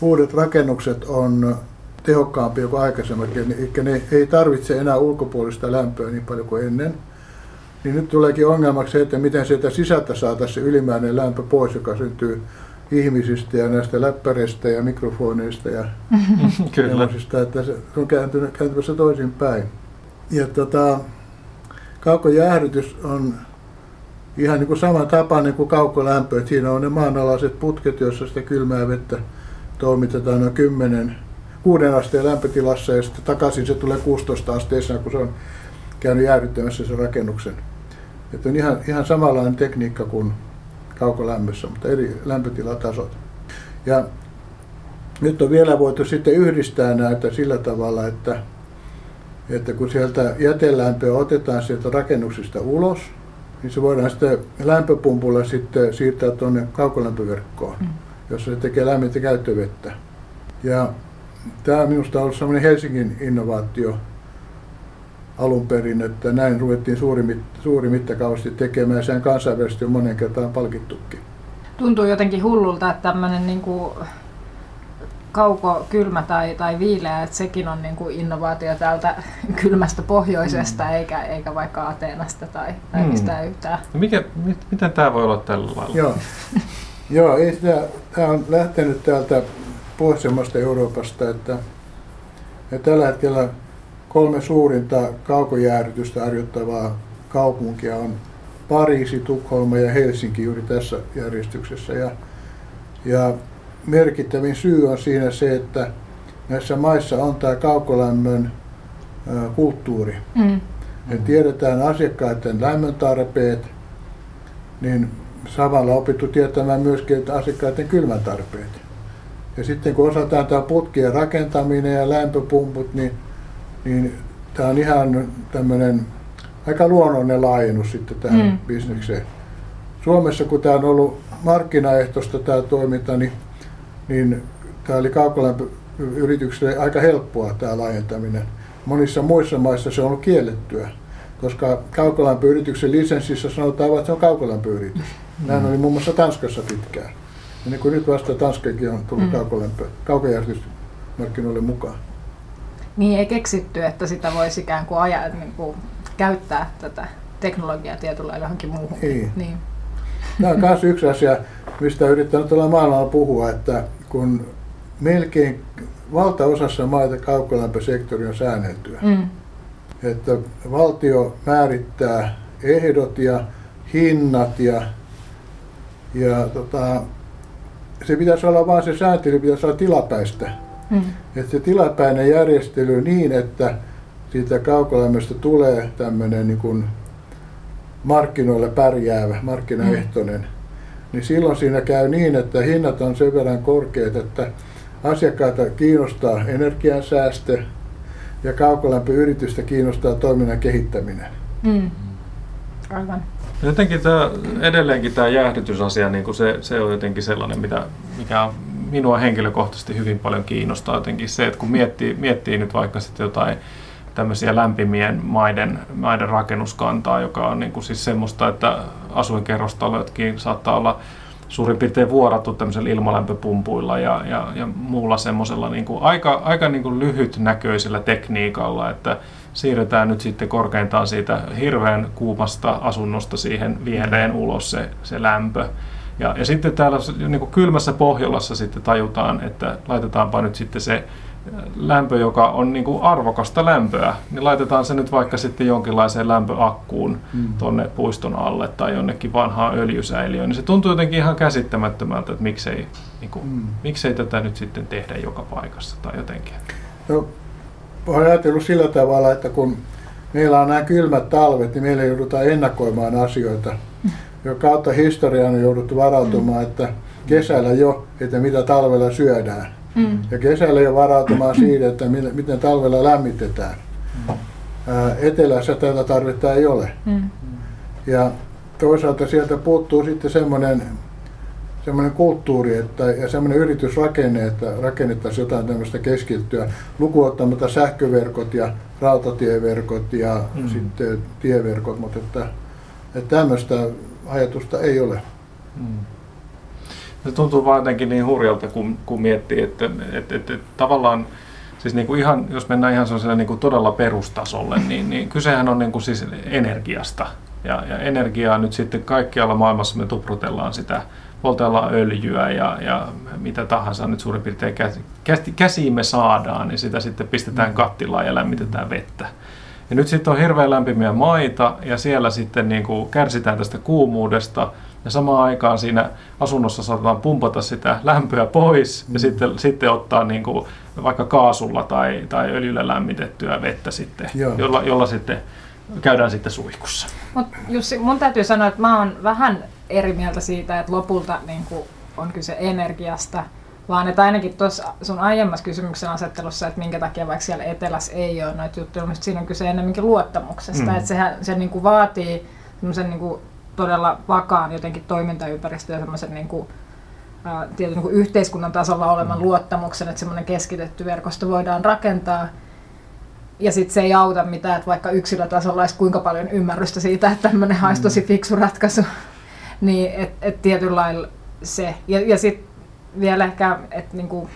uudet rakennukset on tehokkaampia kuin aikaisemmin, eli ne ei tarvitse enää ulkopuolista lämpöä niin paljon kuin ennen, niin nyt tuleekin ongelmaksi se, että miten sieltä sisältä saataisiin se ylimääräinen lämpö pois, joka syntyy ihmisistä ja näistä läppäreistä ja mikrofoneista ja kyllä. semmoisista, että se on kääntynyt, kääntymässä toisinpäin. Ja tota, kaukojäähdytys on ihan niin kuin sama tapainen kuin kaukolämpö. Että siinä on ne maanalaiset putket, joissa sitä kylmää vettä toimitetaan noin 10, 6 asteen lämpötilassa ja sitten takaisin se tulee 16 asteessa, kun se on käynyt jäähdyttämässä sen rakennuksen. Että on ihan, ihan samanlainen tekniikka kuin kaukolämmössä, mutta eri lämpötilatasot. Ja nyt on vielä voitu sitten yhdistää näitä sillä tavalla, että, että kun sieltä jätelämpöä otetaan sieltä rakennuksista ulos, niin se voidaan sitten lämpöpumpulla sitten siirtää tuonne kaukolämpöverkkoon, Mm. Jossa se tekee lämmintä käyttövettä. Ja tämä minusta on ollut sellainen Helsingin innovaatio alun perin, että näin ruvettiin suuri, mit- suuri mittakaavasti tekemään ja sen kansainvälisesti on monen kertaan palkittukin. Tuntuu jotenkin hullulta, että tämmöinen niin kuin kauko, kylmä tai, tai viileä, että sekin on niin kuin innovaatio täältä kylmästä pohjoisesta, mm. eikä, eikä vaikka Ateenasta tai, tai Mm. mistään yhtään. No Mikä, mit, miten tämä voi olla tällä lailla? Joo, Joo ei sitä, tämä on lähtenyt täältä pohjoisemmasta Euroopasta, että, että tällä hetkellä kolme suurinta kaukojäähdytystä harjoittavaa kaupunkia on Pariisi, Tukholma ja Helsinki juuri tässä järjestyksessä. Ja, ja merkittävin syy on siinä se, että näissä maissa on tämä kaukolämmön kulttuuri. Mm. Me tiedetään asiakkaiden lämmöntarpeet, niin samalla opittu tietämään myöskin että asiakkaiden kylmän tarpeet. Ja sitten kun osataan tämä putkien rakentaminen ja lämpöpumput, niin, niin tämä on ihan tämmöinen aika luonnollinen laajennus sitten tähän mm. bisnekseen. Suomessa, kun tämä on ollut markkinaehtoista tämä toiminta, niin, niin tämä oli kaukolämpöyritykselle aika helppoa tämä laajentaminen. Monissa muissa maissa se on ollut kiellettyä, koska kaukolämpöyrityksen lisenssissä sanotaan, että se on kaukolämpöyritys. Näin mm. oli muun muassa Tanskassa pitkään. Ja niin kuin nyt vasta Tanskakin on tullut mm. kaukojärjestysmarkkinoille mukaan. Niin ei keksitty, että sitä voisi ikään kuin, ajaa, niin kuin käyttää tätä teknologiaa tietyllä johonkin muuhun. Ei. Niin. Tämä on myös yksi asia, mistä yrittänyt olla maailmalla puhua, että kun melkein valtaosassa maita kaukolämpösektori on säänneltyä. Mm. Että valtio määrittää ehdot ja hinnat ja, ja tota, se pitäisi olla vain se sääntely, pitäisi olla tilapäistä. Mm. Että se tilapäinen järjestely niin, että siitä kaukolämmöstä tulee tämmöinen niin kuin markkinoille pärjäävä, markkinaehtoinen, mm. niin silloin siinä käy niin, että hinnat on sen verran korkeat, että asiakkaita kiinnostaa energiansäästö ja kaukolämpöyritystä kiinnostaa toiminnan kehittäminen. Mm. Aivan. Jotenkin tämä, edelleenkin tämä jäähdytysasia, niin se, se on jotenkin sellainen, mitä, mikä minua henkilökohtaisesti hyvin paljon kiinnostaa. Jotenkin se, että kun miettii, miettii nyt vaikka sitten jotain tämmöisiä lämpimien maiden, maiden rakennuskantaa, joka on niin kuin siis semmoista, että asuinkerrostalotkin saattaa olla suurin piirtein vuorattu tämmöisellä ilmalämpöpumpuilla ja, ja, ja muulla semmoisella niin kuin aika, aika niin kuin lyhytnäköisellä tekniikalla, että siirretään nyt sitten korkeintaan siitä hirveän kuumasta asunnosta siihen viereen ulos se, se lämpö. Ja, ja sitten täällä niin kuin kylmässä Pohjolassa sitten tajutaan, että laitetaanpa nyt sitten se lämpö, joka on niin kuin arvokasta lämpöä, niin laitetaan se nyt vaikka sitten jonkinlaiseen lämpöakkuun mm. tuonne puiston alle tai jonnekin vanhaan öljysäiliöön, niin se tuntuu jotenkin ihan käsittämättömältä, että miksei, niin kuin, mm. miksei tätä nyt sitten tehdä joka paikassa tai jotenkin. No, olen ajatellut sillä tavalla, että kun meillä on nämä kylmät talvet, niin meillä joudutaan ennakoimaan asioita. Jo kautta historian on jouduttu varautumaan, että kesällä jo, että mitä talvella syödään. Mm. Ja kesällä jo varautumaan siitä, että miten talvella lämmitetään. Mm. Etelässä tätä tarvetta ei ole. Mm. Ja toisaalta sieltä puuttuu sitten semmoinen semmoinen kulttuuri että, ja semmoinen yritysrakenne, että rakennettaisiin jotain tämmöistä keskittyä, lukuottamatta sähköverkot ja rautatieverkot ja mm. sitten tieverkot, mutta että, että tämmöistä ajatusta ei ole. Mm. Se tuntuu vaan jotenkin niin hurjalta, kun, kun miettii, että, että, että, että tavallaan siis niin kuin ihan, jos mennään ihan sellaiselle niin kuin todella perustasolle, niin, niin kysehän on niin kuin siis energiasta. Ja, ja energiaa nyt sitten kaikkialla maailmassa me tuprutellaan sitä, poltellaan öljyä ja, ja mitä tahansa nyt suurin piirtein käsiimme saadaan, niin sitä sitten pistetään mm. kattilaan ja lämmitetään vettä. Ja nyt sitten on hirveän lämpimiä maita ja siellä sitten niin kuin kärsitään tästä kuumuudesta ja samaan aikaan siinä asunnossa saatetaan pumpata sitä lämpöä pois mm. ja sitten, sitten ottaa niin kuin vaikka kaasulla tai, tai öljyllä lämmitettyä vettä sitten, jolla, jolla sitten käydään sitten suihkussa. Mut Jussi, mun täytyy sanoa, että mä oon vähän eri mieltä siitä, että lopulta niin kuin on kyse energiasta, vaan että ainakin tuossa sun aiemmassa kysymyksen asettelussa, että minkä takia vaikka siellä etelässä ei ole noita juttuja, niin siinä on kyse enemmänkin luottamuksesta, mm. että sehän, se niin kuin vaatii semmoisen niin kuin todella vakaan jotenkin toimintaympäristö ja semmoisen niin kuin, tietyn niin kuin yhteiskunnan tasolla olevan mm. luottamuksen, että semmoinen keskitetty verkosto voidaan rakentaa. Ja sitten se ei auta mitään, että vaikka yksilötasolla olisi kuinka paljon ymmärrystä siitä, että tämmöinen mm. olisi tosi fiksu ratkaisu. niin, että et tietyllä lailla se. Ja, ja sitten vielä ehkä, että niinku,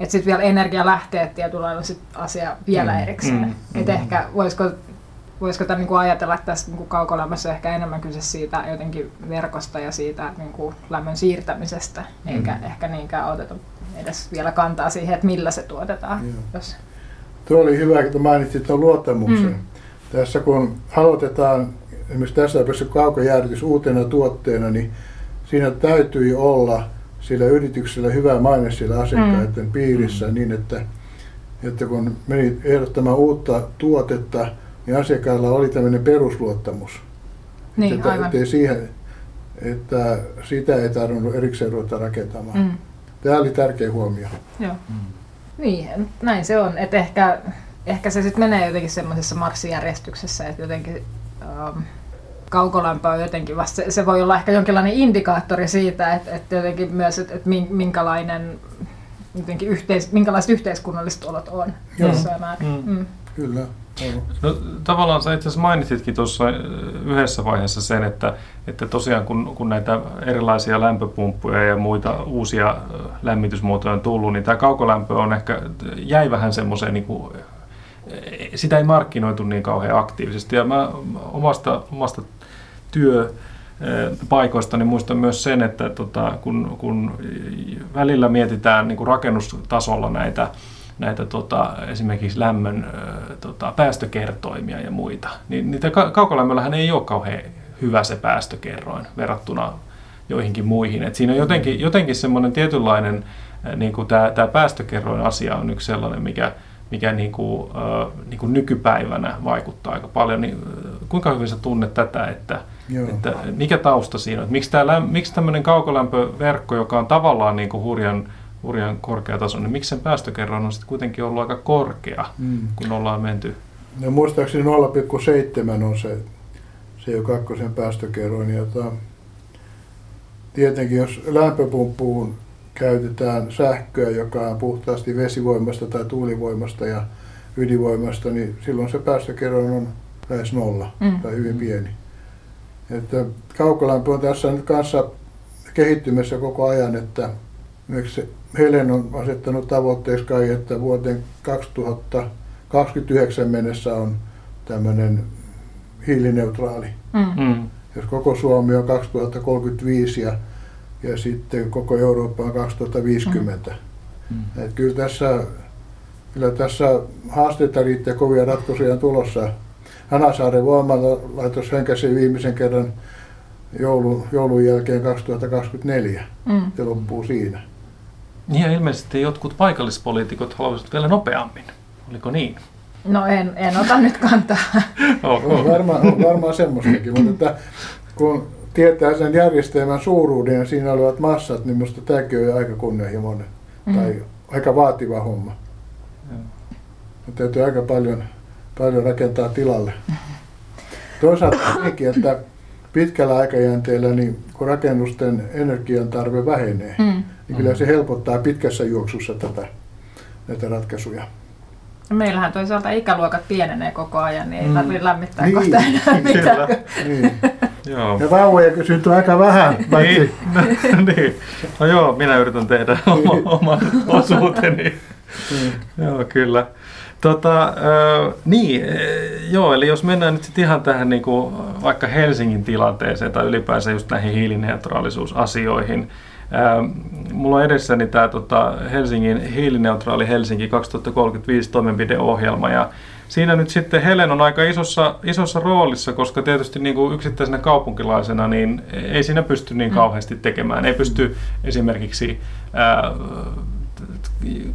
et sitten vielä energia lähtee tietyllä lailla sit asia vielä mm. erikseen. Mm. Että mm. ehkä voisiko voisiko tämän niin kuin ajatella, että tässä niin kuin kaukolämmössä ehkä enemmän kyse siitä jotenkin verkosta ja siitä niin kuin lämmön siirtämisestä, mm. eikä ehkä niinkään oteta edes vielä kantaa siihen, että millä se tuotetaan. Jos... Tuo oli hyvä, että mainitsit tuon luottamuksen. Mm. Tässä kun aloitetaan esimerkiksi tässä tapauksessa kaukojäädytys uutena tuotteena, niin siinä täytyy olla sillä yrityksellä hyvä maine siellä asiakkaiden mm. piirissä mm. niin, että, että kun meni ehdottamaan uutta tuotetta, niin asiakkailla oli tämmöinen perusluottamus. Niin, että, aivan. Ettei siihen, että sitä ei tarvinnut erikseen ruveta rakentamaan. Mm. Tämä oli tärkeä huomio. Joo. Mm. Niin, näin se on. Että ehkä, ehkä se sitten menee jotenkin semmoisessa marssijärjestyksessä, että jotenkin ähm, kaukolämpö on jotenkin vasta, se, se voi olla ehkä jonkinlainen indikaattori siitä, että, että jotenkin myös, että, että minkälainen jotenkin yhteis, minkälaiset yhteiskunnalliset olot on Joo. jossain määrin. Mm. Mm. Kyllä. On. No, tavallaan sä itse asiassa mainitsitkin tuossa yhdessä vaiheessa sen, että, että tosiaan kun, kun näitä erilaisia lämpöpumppuja ja muita uusia ö, lämmitysmuotoja on tullut, niin tämä kaukolämpö on ehkä, jäi vähän semmoiseen, niin kuin, sitä ei markkinoitu niin kauhean aktiivisesti. Ja mä omasta, omasta työ paikoista, niin muistan myös sen, että tota, kun, kun välillä mietitään niin kuin rakennustasolla näitä, näitä tota, esimerkiksi lämmön tota, päästökertoimia ja muita, niin niitä ka- kaukolämmöllähän ei ole kauhean hyvä se päästökerroin verrattuna joihinkin muihin. Et siinä on jotenkin, jotenkin semmoinen tietynlainen, niin tämä, päästökerroin asia on yksi sellainen, mikä, mikä niin kuin, niin kuin nykypäivänä vaikuttaa aika paljon. Niin, kuinka hyvin sä tunnet tätä, että, Joo. että mikä tausta siinä on? Miksi, tämä, miksi tämmöinen kaukolämpöverkko, joka on tavallaan niin kuin hurjan, hurjan korkea taso, niin miksi sen päästökerroin on sitten kuitenkin ollut aika korkea, Mm. kun ollaan menty? No muistaakseni 0,7 on se CO2 päästökerroin. Ja tota, tietenkin jos lämpöpumppuun käytetään sähköä, joka on puhtaasti vesivoimasta tai tuulivoimasta ja ydinvoimasta, niin silloin se päästökerroin on lähes nolla Mm. tai hyvin pieni. Että kaukolämpö on tässä nyt kanssa kehittymässä koko ajan, että esimerkiksi Helen on asettanut tavoitteeksi kai, että vuoteen 2029 mennessä on tämmöinen hiilineutraali. Mm. Mm. Jos koko Suomi on 2035 ja, ja sitten koko Eurooppa on 2050. Mm. Et kyllä tässä, kyllä tässä haasteita riittää kovia ratkaisuja on tulossa. Hanasaaren voimalaitos hönkäsi viimeisen kerran joulu, joulun jälkeen 2024 Mm. ja loppuu siinä. Niin ja ilmeisesti jotkut paikallispoliitikot haluaisivat vielä nopeammin. Oliko niin? No en, en ota nyt kantaa. On varmaan, on varmaan semmoistakin, mutta että kun tietää sen järjestelmän suuruuden ja siinä olevat massat, niin minusta tämäkin on jo aika kunnianhimoinen Mm. tai aika vaativa homma. Ja täytyy aika paljon, paljon rakentaa tilalle. Toisaalta sekin, että pitkällä aikajänteellä, niin kun rakennusten energiantarve vähenee, Mm. niin kyllä se helpottaa pitkässä juoksussa tätä, näitä ratkaisuja. Meillähän toisaalta ikäluokat pienenee koko ajan, niin ei Mm. tarvitse lämmittää Niin, kohta enää mitään. Niin. Joo. Ja vauvoja syntyy aika vähän, Niin, no, niin. No joo, minä yritän tehdä oma, oman osuuteni. niin. Joo, kyllä. Tota, äh, niin, äh, joo, eli jos mennään nyt sitten ihan tähän niin kuin, vaikka Helsingin tilanteeseen tai ylipäänsä just näihin hiilineutraalisuusasioihin. Äh, mulla on edessäni tämä tota, Helsingin hiilineutraali Helsinki 2035 toimenpideohjelma ja siinä nyt sitten Helen on aika isossa, isossa roolissa, koska tietysti niin kuin yksittäisenä kaupunkilaisena niin ei siinä pysty niin kauheasti tekemään. Ei pysty esimerkiksi ää,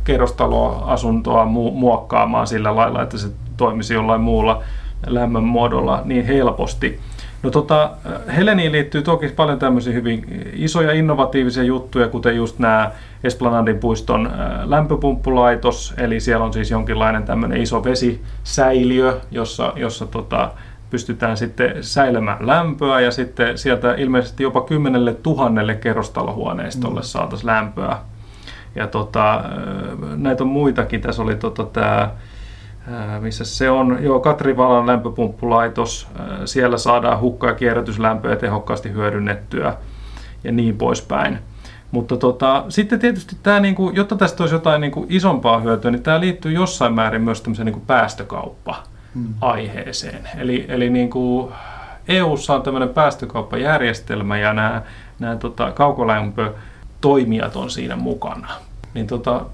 kerrostaloasuntoa mu- muokkaamaan sillä lailla, että se toimisi jollain muulla lämmön muodolla niin helposti. No tota, Heleniin liittyy toki paljon tämmöisiä hyvin isoja innovatiivisia juttuja, kuten just nämä Esplanadin puiston ää, lämpöpumppulaitos, eli siellä on siis jonkinlainen tämmöinen iso vesisäiliö, jossa, jossa tota, pystytään sitten säilymään lämpöä ja sitten sieltä ilmeisesti jopa kymmenelle tuhannelle kerrostalohuoneistolle mm. saataisiin lämpöä. Ja tota, näitä on muitakin. Tässä oli tota tämä, missä se on, joo, Katrivalan lämpöpumppulaitos. Siellä saadaan hukka- ja kierrätyslämpöä tehokkaasti hyödynnettyä ja niin poispäin. Mutta tota, sitten tietysti tämä, niinku, jotta tästä olisi jotain niinku isompaa hyötyä, niin tämä liittyy jossain määrin myös tämmöiseen niinku päästökauppa-aiheeseen. Eli, eli niinku, EU:ssa on tämmöinen päästökauppajärjestelmä ja nämä, nämä tota, kaukolämpötoimijat on siinä mukana. Niin tota,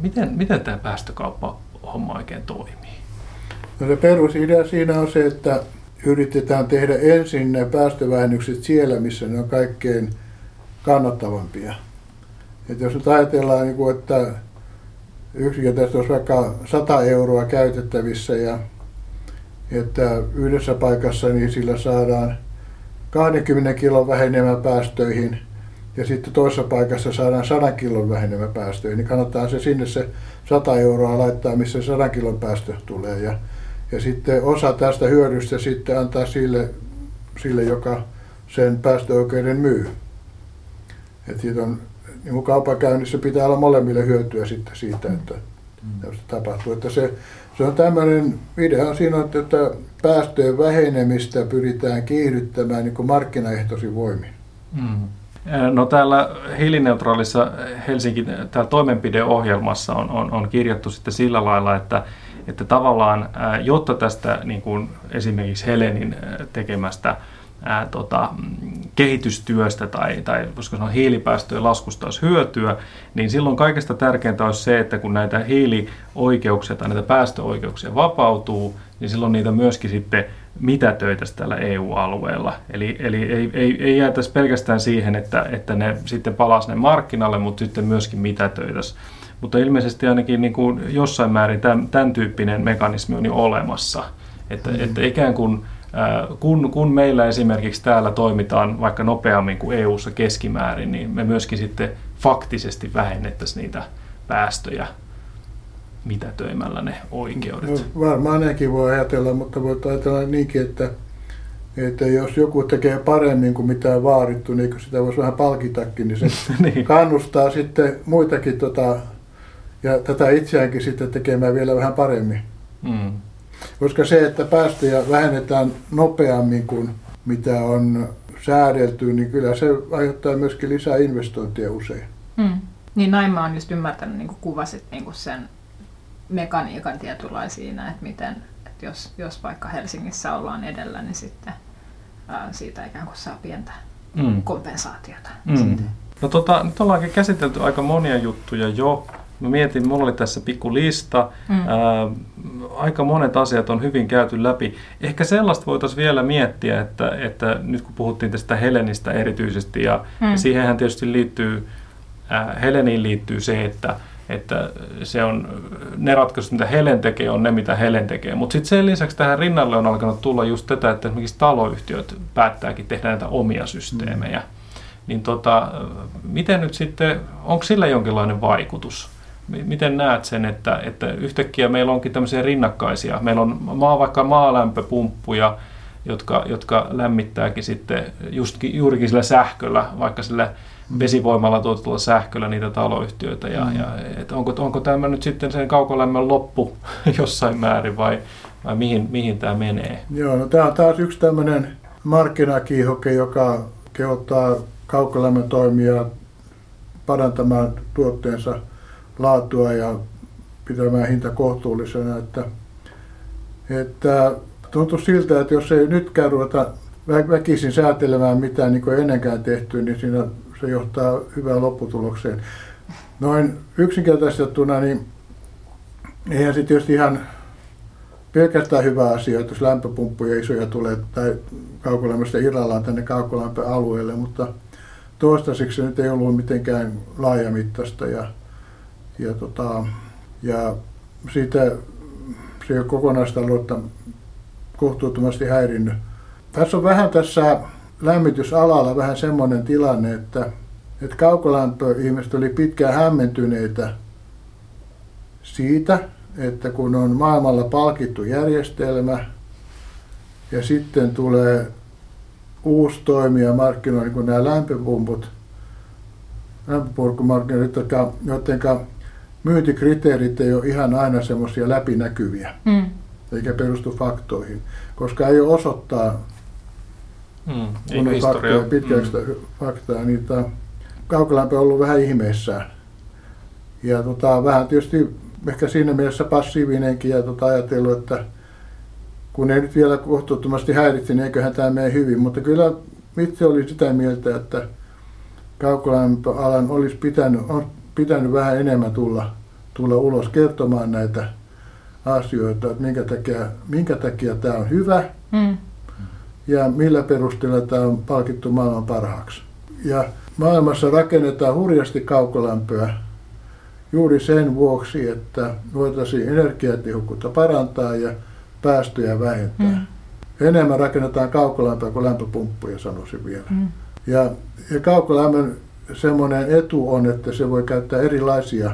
miten, miten tämä päästökauppa-homma oikein toimii? No se perusidea siinä on se, että yritetään tehdä ensin ne päästövähennykset siellä, missä ne on kaikkein kannattavampia. Et jos nyt ajatellaan, niin että yksinkertaisesti olisi vaikka 100 euroa käytettävissä ja että yhdessä paikassa niin sillä saadaan 20 kilon vähenemä päästöihin ja sitten toisessa paikassa saadaan 100 kilon vähenemä päästöihin, niin kannattaa se sinne se 100 euroa laittaa, missä 100 kilon päästö tulee. Ja, ja sitten osa tästä hyödystä sitten antaa sille, sille joka sen päästöoikeuden myy. Et siitä on, niin kaupankäynnissä pitää olla molemmille hyötyä sitten siitä, että tämmöistä tapahtuu. Että se, se on tämmöinen, idea on siinä, että päästöjen vähenemistä pyritään kiihdyttämään niin markkinaehtoisin voimin. Mm. No täällä hiilineutraalissa Helsingin täällä toimenpideohjelmassa on, on, on kirjattu sitten sillä lailla, että, että tavallaan jotta tästä niin kuin esimerkiksi Helenin tekemästä ää, tota, kehitystyöstä tai, tai voisiko sanoa hiilipäästöjen laskusta olisi hyötyä, niin silloin kaikesta tärkeintä olisi se, että kun näitä hiilioikeuksia tai näitä päästöoikeuksia vapautuu, niin silloin niitä myöskin sitten mitätöitäisi tällä EU-alueella. Eli, eli ei, ei, ei jäätäisi pelkästään siihen, että, että ne sitten palasi ne markkinalle, mutta sitten myöskin mitätöitäisi. Mutta ilmeisesti ainakin niin kuin jossain määrin tämän, tämän tyyppinen mekanismi on jo olemassa. Että, mm. että ikään kuin kun, kun meillä esimerkiksi täällä toimitaan vaikka nopeammin kuin EU-ssa keskimäärin, niin me myöskin sitten faktisesti vähennettäisiin niitä päästöjä mitätöimällä ne oikeudet. No, varmaan nekin voi ajatella, mutta voi ajatella niinkin, että, että jos joku tekee paremmin kuin mitä on vaadittu, niin kun sitä voisi vähän palkitakin, niin se niin. kannustaa sitten muitakin tota, ja tätä itseäänkin sitten tekemään vielä vähän paremmin. Mm. Koska se, että päästöjä vähennetään nopeammin kuin mitä on säädelty, niin kyllä se aiheuttaa myöskin lisää investointia usein. Mm. Niin näin mä oon just ymmärtänyt, niin kuin kuvasit niin kuin sen mekaniikan tietynlainen siinä, että miten, että jos, jos vaikka Helsingissä ollaan edellä, niin sitten ää, siitä ikään kuin saa pientä mm. kompensaatiota. Mm. Siitä. No tota, nyt ollaankin käsitelty aika monia juttuja jo. Mä mietin, mulla oli tässä pikku lista. Mm. Ää, aika monet asiat on hyvin käyty läpi. Ehkä sellaista voitaisiin vielä miettiä, että, että nyt kun puhuttiin tästä Helenistä erityisesti, ja, mm. ja siihenhän tietysti liittyy, ää, Heleniin liittyy se, että että se on, ne ratkaisut, mitä Helen tekee, on ne, mitä Helen tekee. Mutta sitten sen lisäksi tähän rinnalle on alkanut tulla just tätä, että esimerkiksi taloyhtiöt päättääkin tehdä näitä omia systeemejä. Mm. Niin tota, miten nyt sitten, onko sillä jonkinlainen vaikutus? Miten näet sen, että, että yhtäkkiä meillä onkin tämmöisiä rinnakkaisia? Meillä on maa, vaikka maalämpöpumppuja, jotka, jotka lämmittääkin sitten just, juurikin sillä sähköllä, vaikka sillä vesivoimalla tuotetulla sähköllä niitä taloyhtiöitä. Ja, mm. ja, et onko, onko tämä nyt sitten sen kaukolämmön loppu jossain määrin vai, vai mihin, mihin tämä menee? Joo, no tämä on taas yksi tämmöinen markkinakiihoke, joka kehottaa kaukolämmön toimia parantamaan tuotteensa laatua ja pitämään hinta kohtuullisena. Että, että tuntuu siltä, että jos ei nytkään ruveta väkisin säätelemään mitään niin kuin ennenkään tehty, niin siinä se johtaa hyvään lopputulokseen. Noin yksinkertaistettuna, niin eihän se tietysti ihan pelkästään hyvä asia, että jos lämpöpumppuja isoja tulee tai kaukolämmöstä irrallaan tänne kaukolämpöalueelle, mutta toistaiseksi se nyt ei ollut mitenkään laajamittaista ja, ja, tota, ja siitä se ei ole kokonaistaloutta kohtuuttomasti häirinnyt. Tässä on vähän tässä lämmitysalalla vähän semmoinen tilanne, että, että kaukolämpöihmiset oli pitkään hämmentyneitä siitä, että kun on maailmalla palkittu järjestelmä ja sitten tulee uusi toimija markkinoilla, niin kuin nämä lämpöpumput, lämpöpurkumarkkinat, joten myyntikriteerit ei ole ihan aina semmoisia läpinäkyviä, mm. eikä perustu faktoihin, koska ei ole osoittaa mm, kunnon faktoja, pitkäistä mm. faktaa, niin tota, kaukolämpö on ollut vähän ihmeessään. Ja tota, vähän tietysti ehkä siinä mielessä passiivinenkin ja tota, ajatellut, että kun ei nyt vielä kohtuuttomasti häiritse, niin eiköhän tämä mene hyvin. Mutta kyllä itse oli sitä mieltä, että kaukolämpöalan olisi pitänyt, on pitänyt vähän enemmän tulla, tulla ulos kertomaan näitä asioita, että minkä takia, minkä takia tämä on hyvä mm. Ja millä perusteella tämä on palkittu maailman parhaaksi. Ja maailmassa rakennetaan hurjasti kaukolämpöä juuri sen vuoksi, että voitaisiin energiatehokkuutta parantaa ja päästöjä vähentää. Mm. Enemmän rakennetaan kaukolämpöä kuin lämpöpumppuja, sanoisin vielä. Mm. Ja, ja kaukolämmön semmoinen etu on, että se voi käyttää erilaisia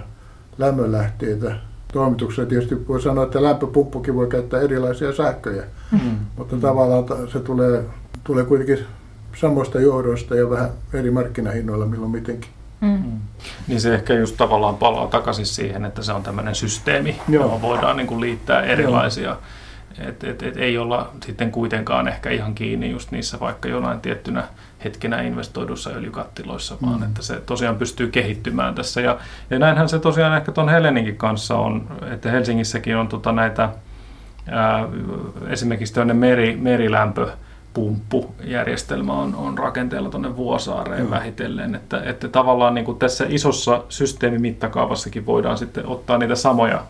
lämmönlähteitä toimituksessa tietysti voi sanoa, että lämpöpumppukin voi käyttää erilaisia sähköjä, Mm. mutta tavallaan ta- se tulee, tulee kuitenkin samoista johdoista ja vähän eri markkinahinnoilla milloin mitenkin. Mm. Niin se ehkä just tavallaan palaa takaisin siihen, että se on tämmöinen systeemi, Joo. johon voidaan niin kuin liittää erilaisia. Et, et, et ei olla sitten kuitenkaan ehkä ihan kiinni just niissä vaikka jonain tiettynä hetkenä investoidussa öljykattiloissa, vaan Mm. että se tosiaan pystyy kehittymään tässä. Ja, ja näinhän se tosiaan ehkä tuon Heleninkin kanssa on, että Helsingissäkin on tota näitä ää, esimerkiksi tämmöinen meri, merilämpöpumppujärjestelmä on, on rakenteella tuonne Vuosaareen Joo. vähitellen, että, että tavallaan niin kuin tässä isossa systeemimittakaavassakin voidaan sitten ottaa niitä samoja,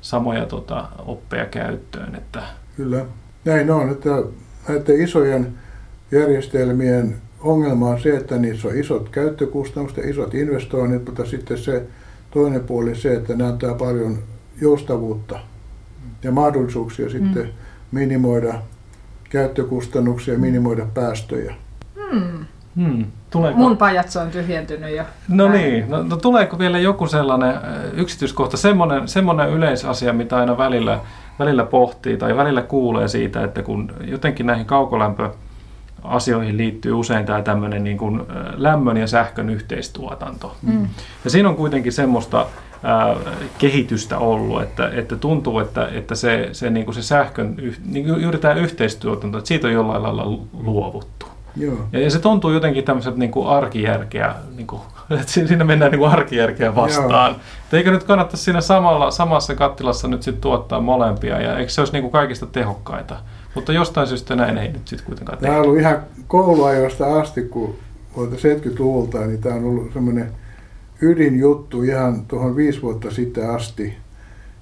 samoja tota, oppeja käyttöön, että Kyllä. Näin on, että näiden isojen järjestelmien ongelma on se, että niissä on isot käyttökustannukset ja isot investoinnit, mutta sitten se toinen puoli se, että ne antaa paljon joustavuutta ja mahdollisuuksia sitten minimoida käyttökustannuksia ja minimoida päästöjä. Hmm. hmm, tuleeko, Mun pajatso on tyhjentynyt jo. No Näin. niin, no, no tuleeko vielä joku sellainen yksityiskohta, semmoinen, semmoinen yleisasia, mitä aina välillä, välillä pohtii tai välillä kuulee siitä, että kun jotenkin näihin kaukolämpöasioihin liittyy usein tämä tämmöinen niin kuin lämmön ja sähkön yhteistuotanto. Mm. Ja siinä on kuitenkin semmoista ää, kehitystä ollut, että, että tuntuu, että, että se, se, niin kuin se sähkön, niin kuin juuri tämä yhteistuotanto, että siitä on jollain lailla luovuttu. Joo. Ja, ja se tuntuu jotenkin tämmöiseltä niin kuin arkijärkeä, niin kuin, että si- siinä mennään niin kuin arkijärkeä vastaan. Että eikö nyt kannattaisi siinä samalla, samassa kattilassa nyt sitten tuottaa molempia, ja eikö se olisi niin kuin kaikista tehokkaita? Mutta jostain syystä näin ei nyt sitten kuitenkaan Tämä on tehdä. ollut ihan kouluajoista asti, kun vuotta 70-luvulta, niin tämä on ollut semmoinen ydinjuttu ihan tuohon viisi vuotta sitten asti.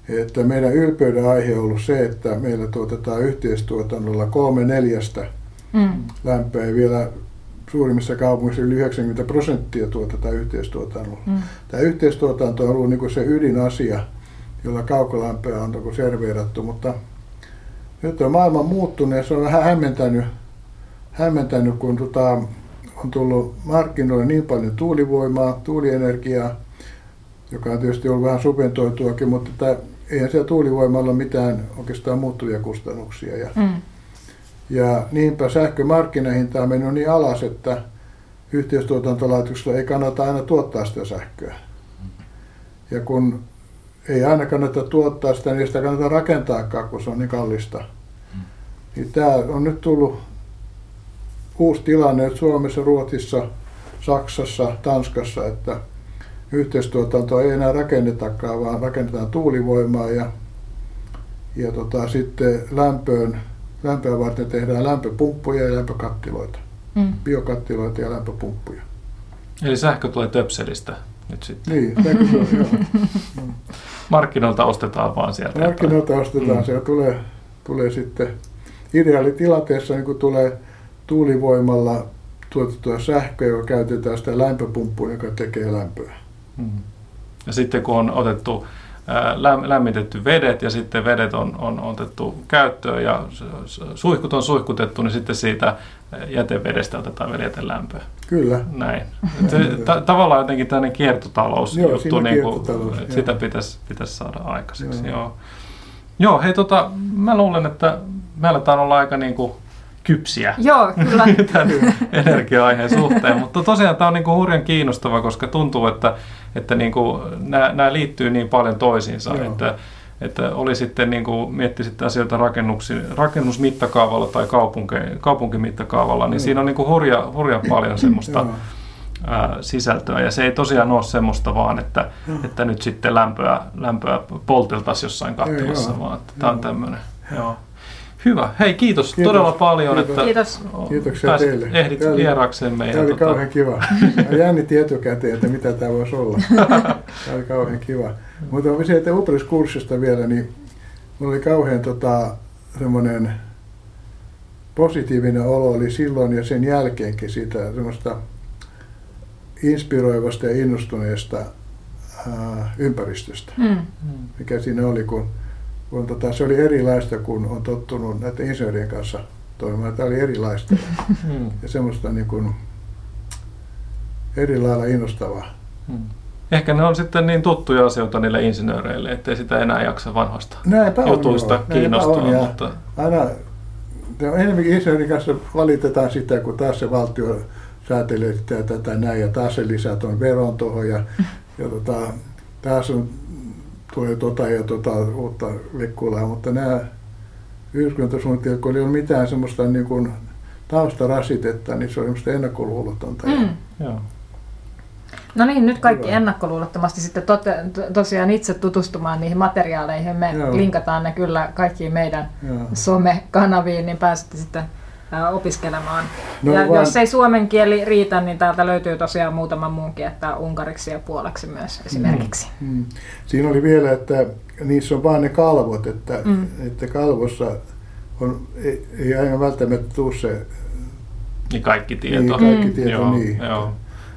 Että meidän ylpeyden aihe on ollut se, että meillä tuotetaan yhteistuotannolla kolme neljästä Mm. lämpöä ja vielä suurimmissa kaupungeissa yli 90 prosenttia tuotetaan yhteistuotannolla. Mm. Tämä yhteistuotanto on ollut niin kuin se ydinasia, jolla kaukolämpöä on niin kuin serveerattu, mutta nyt on maailma muuttunut ja se on vähän hämmentänyt, hämmentänyt kun tota, on tullut markkinoille niin paljon tuulivoimaa, tuulienergiaa, joka on tietysti ollut vähän subventoituakin, mutta tämä, eihän siellä tuulivoimalla mitään oikeastaan muuttuvia kustannuksia. Ja, Mm. ja niinpä sähkömarkkinahinta on mennyt niin alas, että yhteistuotantolaitoksella ei kannata aina tuottaa sitä sähköä. Ja kun ei aina kannata tuottaa sitä, niin sitä kannata rakentaakaan, kun se on niin kallista. Niin tämä on nyt tullut uusi tilanne, että Suomessa, Ruotsissa, Saksassa, Tanskassa, että yhteistuotantoa ei enää rakennetakaan, vaan rakennetaan tuulivoimaa ja, ja tota, sitten lämpöön, lämpöä varten tehdään lämpöpumppuja ja lämpökattiloita, Mm. biokattiloita ja lämpöpumppuja. Eli sähkö tulee töpselistä nyt sitten. Niin, se on, joo. Markkinoilta ostetaan vaan sieltä. jotain. Markkinoilta ostetaan Mm. se tulee, tulee sitten ideaalitilanteessa niin kun tulee tuulivoimalla tuotettua sähköä, joka käytetään sitä lämpöpumppua, joka tekee lämpöä. Mm. Ja sitten kun on otettu lämmitetty vedet ja sitten vedet on, on otettu käyttöön ja suihkut on suihkutettu, niin sitten siitä jätevedestä otetaan vielä jätelämpöä. Kyllä. Näin. Ta- tavallaan jotenkin tämmöinen kiertotalous Joo, juttu, on niin kuin, kiertotalous, että joo. sitä pitäisi, pitäisi saada aikaiseksi. Joo. Joo. Joo, hei tota, mä luulen, että me aletaan olla aika niin kuin kypsiä Joo, kyllä. tämän energia-aiheen suhteen, mutta tosiaan tämä on niin kuin hurjan kiinnostava, koska tuntuu, että, että niin kuin nämä, nämä liittyy niin paljon toisiinsa, Joo. että, että oli sitten niin kuin mietti sitten asioita rakennuksi- rakennusmittakaavalla tai kaupunki, kaupunkimittakaavalla, niin Joo. siinä on niin kuin hurja, hurja paljon semmoista ää, sisältöä. Ja se ei tosiaan ole semmoista vaan, että, Joo. että nyt sitten lämpöä, lämpöä polteltaisiin jossain kattilassa, joo. vaan että tämä on tämmöinen. Joo. Hyvä. Hei, kiitos, Kiitos. todella paljon, Kiitos. että Kiitos. Kiitoksia pääsit, teille. ehdit Tämä oli- vieraakseen meidän. Tämä oli tota- kauhean kiva. Mä jännitin etukäteen, että mitä tämä voisi olla. Tämä oli kauhean kiva. Mutta sieltä Upris-kurssista vielä, niin mulla oli kauhean tota, semmoinen positiivinen olo oli silloin ja sen jälkeenkin siitä semmoista inspiroivasta ja innostuneesta ää, ympäristöstä, Mm. mikä siinä oli, kun, kun tota, se oli erilaista, kun on tottunut näiden insinöörien kanssa toimimaan. Tämä oli erilaista Mm, ja semmoista niin kuin eri lailla innostavaa. mm. Ehkä ne on sitten niin tuttuja asioita niille insinööreille, ettei sitä enää jaksa vanhasta Näinpä on, jutuista. Näinpä kiinnostua. on, ja mutta, Aina enemmänkin insinöörin kanssa valitetaan sitä, kun taas se valtio säätelee sitä ja tätä näin, ja taas se lisää tuon veron tuohon, ja, ja tota, taas on, tulee tota ja tota uutta lekkulaa, mutta nämä yhdyskuntasuunnitelmat, kun ei ole mitään semmoista niin kuin taustarasitetta, niin se on semmoista ennakkoluulotonta. ja- Mm. joo. No niin, nyt kaikki Hyvä. ennakkoluulottomasti sitten tote, to, tosiaan itse tutustumaan niihin materiaaleihin. Me Joo. linkataan ne kyllä kaikkiin meidän Joo. somekanaviin, niin pääsette sitten opiskelemaan. No ja vaan- jos ei suomen kieli riitä, niin täältä löytyy tosiaan muutama muunkin, että unkariksi ja puolaksi myös esimerkiksi. Mm. Siinä oli vielä, että niissä on vain ne kalvot, että, Mm. mm. että kalvossa on, ei, ei aina välttämättä tule se Niin kaikki tieto. niin, kaikki Mm. tieto Joo, niin. joo. No,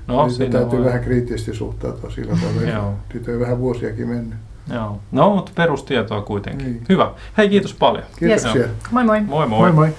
No, niin täytyy voi- vähän kriittisesti suhtautua sillä tavalla. Joo. Nyt on vähän vuosiakin mennyt. Joo. No, mutta perustietoa kuitenkin. Niin. Hyvä. Hei, kiitos paljon. Kiitoksia. Moi moi! Moi moi. Moi moi.